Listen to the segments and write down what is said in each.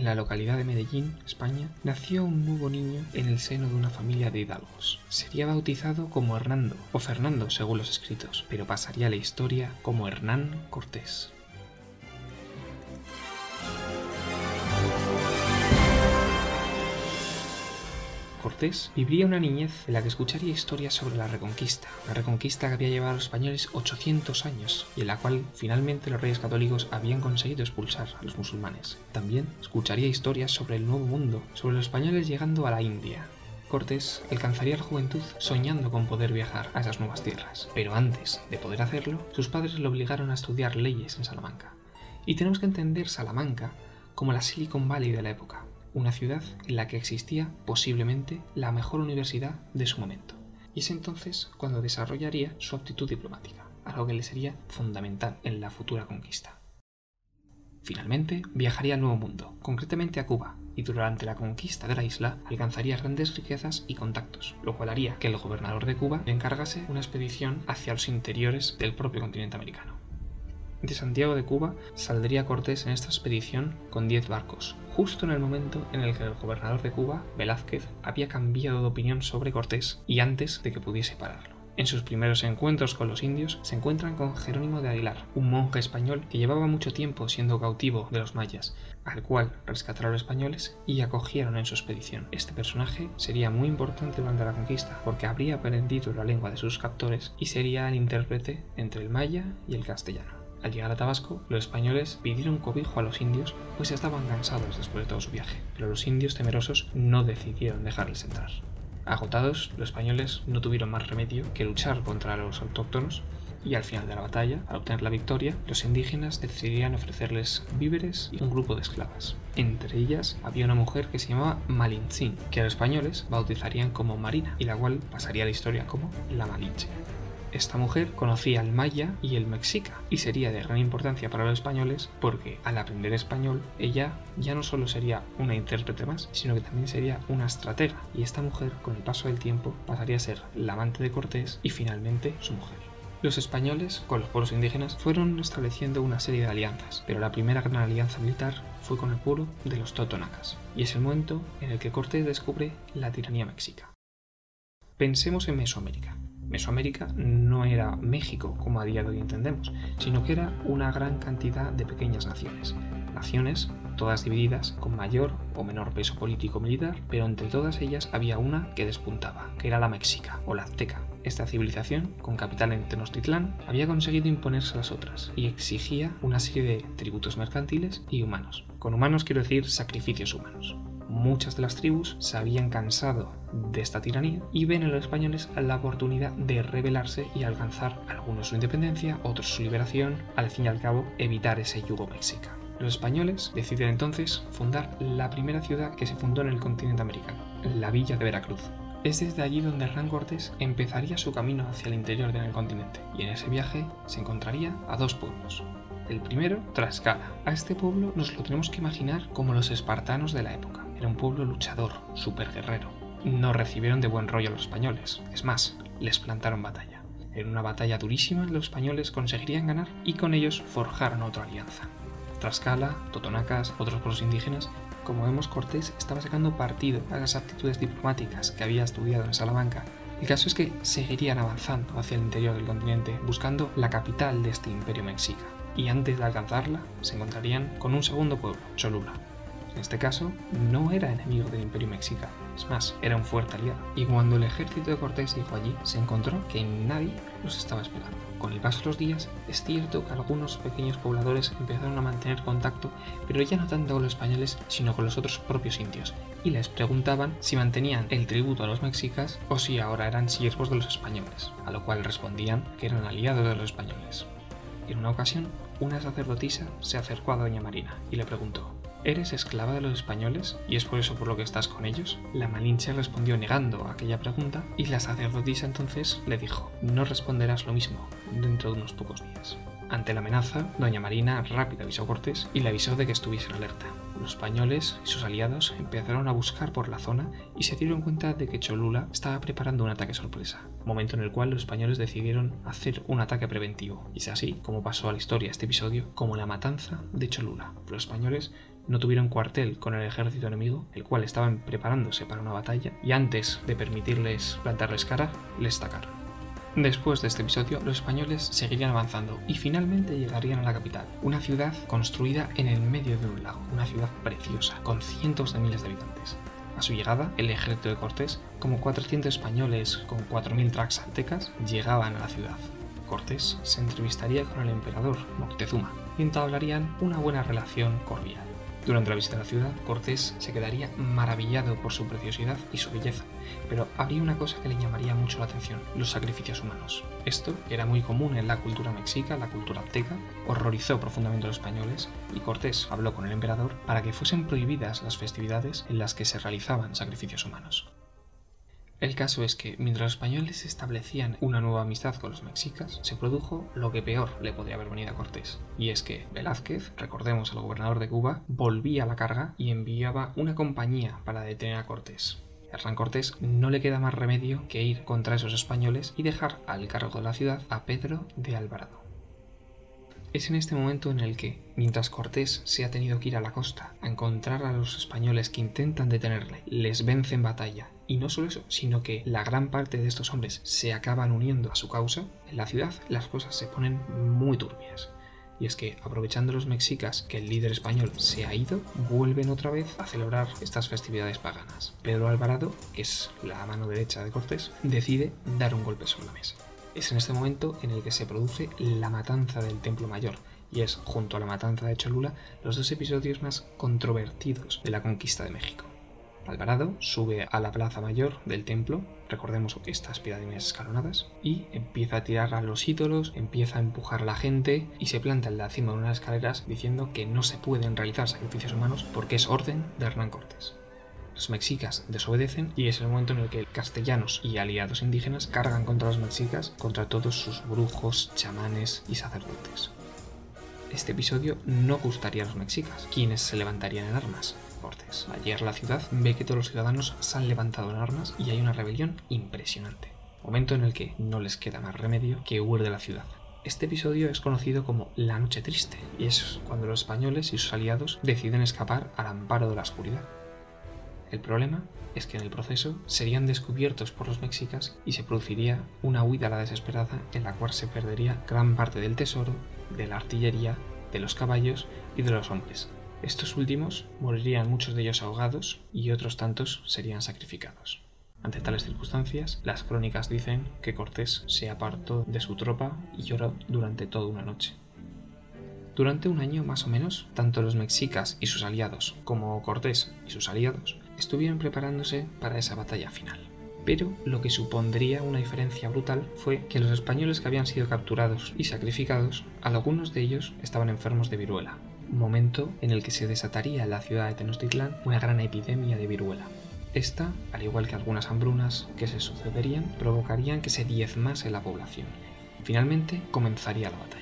en la localidad de Medellín, España, nació un nuevo niño en el seno de una familia de hidalgos. Sería bautizado como Hernando o Fernando según los escritos, pero pasaría a la historia como Hernán Cortés. Cortés viviría una niñez en la que escucharía historias sobre la Reconquista, la Reconquista que había llevado a los españoles 800 años y en la cual finalmente los reyes católicos habían conseguido expulsar a los musulmanes. También escucharía historias sobre el Nuevo Mundo, sobre los españoles llegando a la India, Cortés alcanzaría la juventud soñando con poder viajar a esas nuevas tierras, pero antes de poder hacerlo, sus padres le obligaron a estudiar leyes en Salamanca. Y tenemos que entender Salamanca como la Silicon Valley de la época, una ciudad en la que existía posiblemente la mejor universidad de su momento. Y es entonces cuando desarrollaría su aptitud diplomática, algo que le sería fundamental en la futura conquista. Finalmente, viajaría al Nuevo Mundo, concretamente a Cuba, y durante la conquista de la isla alcanzaría grandes riquezas y contactos, lo cual haría que el gobernador de Cuba le encargase una expedición hacia los interiores del propio continente americano. De Santiago de Cuba saldría Cortés en esta expedición con 10 barcos, justo en el momento en el que el gobernador de Cuba, Velázquez, había cambiado de opinión sobre Cortés y antes de que pudiese pararlo. En sus primeros encuentros con los indios se encuentran con Jerónimo de Aguilar, un monje español que llevaba mucho tiempo siendo cautivo de los mayas, al cual rescataron los españoles y acogieron en su expedición. Este personaje sería muy importante durante la conquista porque habría aprendido la lengua de sus captores y sería el intérprete entre el maya y el castellano. Al llegar a Tabasco, los españoles pidieron cobijo a los indios, pues estaban cansados después de todo su viaje, pero los indios temerosos no decidieron dejarles entrar. Agotados, los españoles no tuvieron más remedio que luchar contra los autóctonos y al final de la batalla, al obtener la victoria, los indígenas decidirían ofrecerles víveres y un grupo de esclavas. Entre ellas había una mujer que se llamaba Malintzin, que los españoles bautizarían como Marina y la cual pasaría a la historia como la Malinche. Esta mujer conocía el maya y el mexica y sería de gran importancia para los españoles porque al aprender español ella ya no solo sería una intérprete más, sino que también sería una estratega y esta mujer con el paso del tiempo pasaría a ser la amante de Cortés y finalmente su mujer. Los españoles, con los pueblos indígenas, fueron estableciendo una serie de alianzas, pero la primera gran alianza militar fue con el pueblo de los totonacas, y es el momento en el que Cortés descubre la tiranía mexica. Pensemos en Mesoamérica. Mesoamérica no era México, como a día de hoy entendemos, sino que era una gran cantidad de pequeñas naciones. Naciones, todas divididas, con mayor o menor peso político-militar, pero entre todas ellas había una que despuntaba, que era la Mexica o la Azteca. Esta civilización, con capital en Tenochtitlán, había conseguido imponerse a las otras y exigía una serie de tributos mercantiles y humanos. Con humanos quiero decir sacrificios humanos muchas de las tribus se habían cansado de esta tiranía y ven en los españoles la oportunidad de rebelarse y alcanzar algunos su independencia, otros su liberación, al fin y al cabo evitar ese yugo mexica. Los españoles deciden entonces fundar la primera ciudad que se fundó en el continente americano, la villa de Veracruz. Es desde allí donde Hernán Cortés empezaría su camino hacia el interior del continente y en ese viaje se encontraría a dos pueblos, el primero, Tlaxcala. A este pueblo nos lo tenemos que imaginar como los espartanos de la época. Era un pueblo luchador, súper guerrero. No recibieron de buen rollo a los españoles. Es más, les plantaron batalla. En una batalla durísima, los españoles conseguirían ganar y con ellos forjaron otra alianza. Tlaxcala, Totonacas, otros pueblos indígenas, como vemos Cortés estaba sacando partido a las aptitudes diplomáticas que había estudiado en Salamanca. El caso es que seguirían avanzando hacia el interior del continente buscando la capital de este imperio mexica y antes de alcanzarla se encontrarían con un segundo pueblo, Cholula. En este caso, no era enemigo del imperio mexica, más, era un fuerte aliado. Y cuando el ejército de Cortés llegó allí, se encontró que nadie los estaba esperando. Con el paso de los días, es cierto que algunos pequeños pobladores empezaron a mantener contacto, pero ya no tanto con los españoles, sino con los otros propios indios, y les preguntaban si mantenían el tributo a los mexicas o si ahora eran siervos de los españoles, a lo cual respondían que eran aliados de los españoles. En una ocasión, una sacerdotisa se acercó a doña Marina y le preguntó ¿Eres esclava de los españoles y es por eso por lo que estás con ellos? La Malinche respondió negando aquella pregunta y la sacerdotisa entonces le dijo No responderás lo mismo dentro de unos pocos días. Ante la amenaza, doña Marina rápido avisó a Cortés y le avisó de que estuviese en alerta. Los españoles y sus aliados empezaron a buscar por la zona y se dieron cuenta de que Cholula estaba preparando un ataque sorpresa, momento en el cual los españoles decidieron hacer un ataque preventivo. Y es así como pasó a la historia este episodio como la matanza de Cholula. Los españoles no tuvieron cuartel con el ejército enemigo, el cual estaban preparándose para una batalla, y antes de permitirles plantarles cara, les atacaron. Después de este episodio, los españoles seguirían avanzando y finalmente llegarían a la capital, una ciudad construida en el medio de un lago, una ciudad preciosa, con cientos de miles de habitantes. A su llegada, el ejército de Cortés, como 400 españoles con 4.000 traxaltecas, llegaban a la ciudad. Cortés se entrevistaría con el emperador Moctezuma y entablarían una buena relación cordial. Durante la visita a la ciudad, Cortés se quedaría maravillado por su preciosidad y su belleza, pero habría una cosa que le llamaría mucho la atención, los sacrificios humanos. Esto, era muy común en la cultura mexica, la cultura azteca, horrorizó profundamente a los españoles y Cortés habló con el emperador para que fuesen prohibidas las festividades en las que se realizaban sacrificios humanos. El caso es que mientras los españoles establecían una nueva amistad con los mexicas, se produjo lo que peor le podría haber venido a Cortés. Y es que Velázquez, recordemos al gobernador de Cuba, volvía a la carga y enviaba una compañía para detener a Cortés. Hernán Cortés no le queda más remedio que ir contra esos españoles y dejar al cargo de la ciudad a Pedro de Alvarado. Es en este momento en el que, mientras Cortés se ha tenido que ir a la costa a encontrar a los españoles que intentan detenerle, les vence en batalla, y no solo eso, sino que la gran parte de estos hombres se acaban uniendo a su causa, en la ciudad las cosas se ponen muy turbias. Y es que, aprovechando los mexicas que el líder español se ha ido, vuelven otra vez a celebrar estas festividades paganas. Pedro Alvarado, que es la mano derecha de Cortés, decide dar un golpe sobre la mesa. Es en este momento en el que se produce la matanza del Templo Mayor, y es, junto a la matanza de Cholula, los dos episodios más controvertidos de la conquista de México. Alvarado sube a la plaza mayor del templo, recordemos estas pirámides escalonadas, y empieza a tirar a los ídolos, empieza a empujar a la gente y se planta en la cima de unas escaleras diciendo que no se pueden realizar sacrificios humanos porque es orden de Hernán Cortés. Los mexicas desobedecen y es el momento en el que castellanos y aliados indígenas cargan contra los mexicas, contra todos sus brujos, chamanes y sacerdotes. Este episodio no gustaría a los mexicas, quienes se levantarían en armas. Cortés. Ayer la ciudad ve que todos los ciudadanos se han levantado en armas y hay una rebelión impresionante. Momento en el que no les queda más remedio que huir de la ciudad. Este episodio es conocido como La Noche Triste, y es cuando los españoles y sus aliados deciden escapar al amparo de la oscuridad. El problema es que en el proceso serían descubiertos por los mexicas y se produciría una huida a la desesperada en la cual se perdería gran parte del tesoro, de la artillería, de los caballos y de los hombres. Estos últimos morirían muchos de ellos ahogados y otros tantos serían sacrificados. Ante tales circunstancias, las crónicas dicen que Cortés se apartó de su tropa y lloró durante toda una noche. Durante un año más o menos, tanto los mexicas y sus aliados como Cortés y sus aliados estuvieron preparándose para esa batalla final. Pero lo que supondría una diferencia brutal fue que los españoles que habían sido capturados y sacrificados, algunos de ellos estaban enfermos de viruela, momento en el que se desataría en la ciudad de Tenochtitlán una gran epidemia de viruela. Esta, al igual que algunas hambrunas que se sucederían, provocarían que se diezmase la población. Finalmente comenzaría la batalla.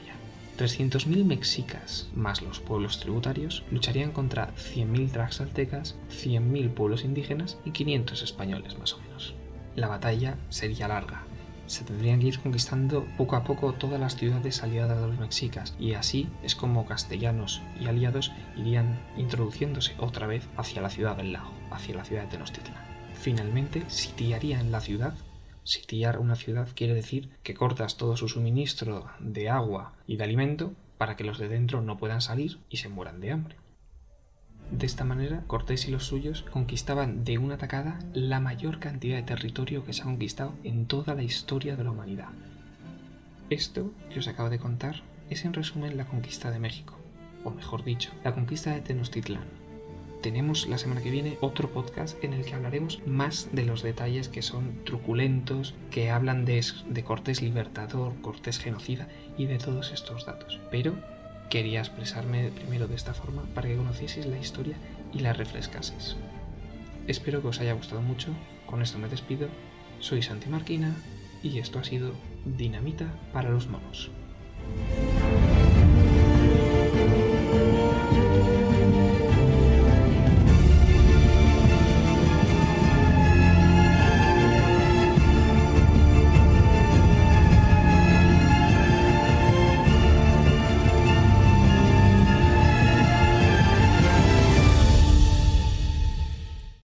300.000 mexicas, más los pueblos tributarios, lucharían contra 100.000 traxaltecas, 100.000 pueblos indígenas y 500 españoles más o menos. La batalla sería larga. Se tendrían que ir conquistando poco a poco todas las ciudades aliadas de los mexicas y así es como castellanos y aliados irían introduciéndose otra vez hacia la ciudad del lago, hacia la ciudad de Tenochtitlan. Finalmente sitiarían la ciudad Sitiar una ciudad quiere decir que cortas todo su suministro de agua y de alimento para que los de dentro no puedan salir y se mueran de hambre. De esta manera, Cortés y los suyos conquistaban de una tacada la mayor cantidad de territorio que se ha conquistado en toda la historia de la humanidad. Esto que os acabo de contar es en resumen la conquista de México, o mejor dicho, la conquista de Tenochtitlán, tenemos la semana que viene otro podcast en el que hablaremos más de los detalles que son truculentos, que hablan de, de libertador, Cortés genocida y de todos estos datos. Pero quería expresarme primero de esta forma para que conocieseis la historia y la refrescaseis. Espero que os haya gustado mucho. Con esto me despido. Soy Santi Marquina y esto ha sido Dinamita para los monos.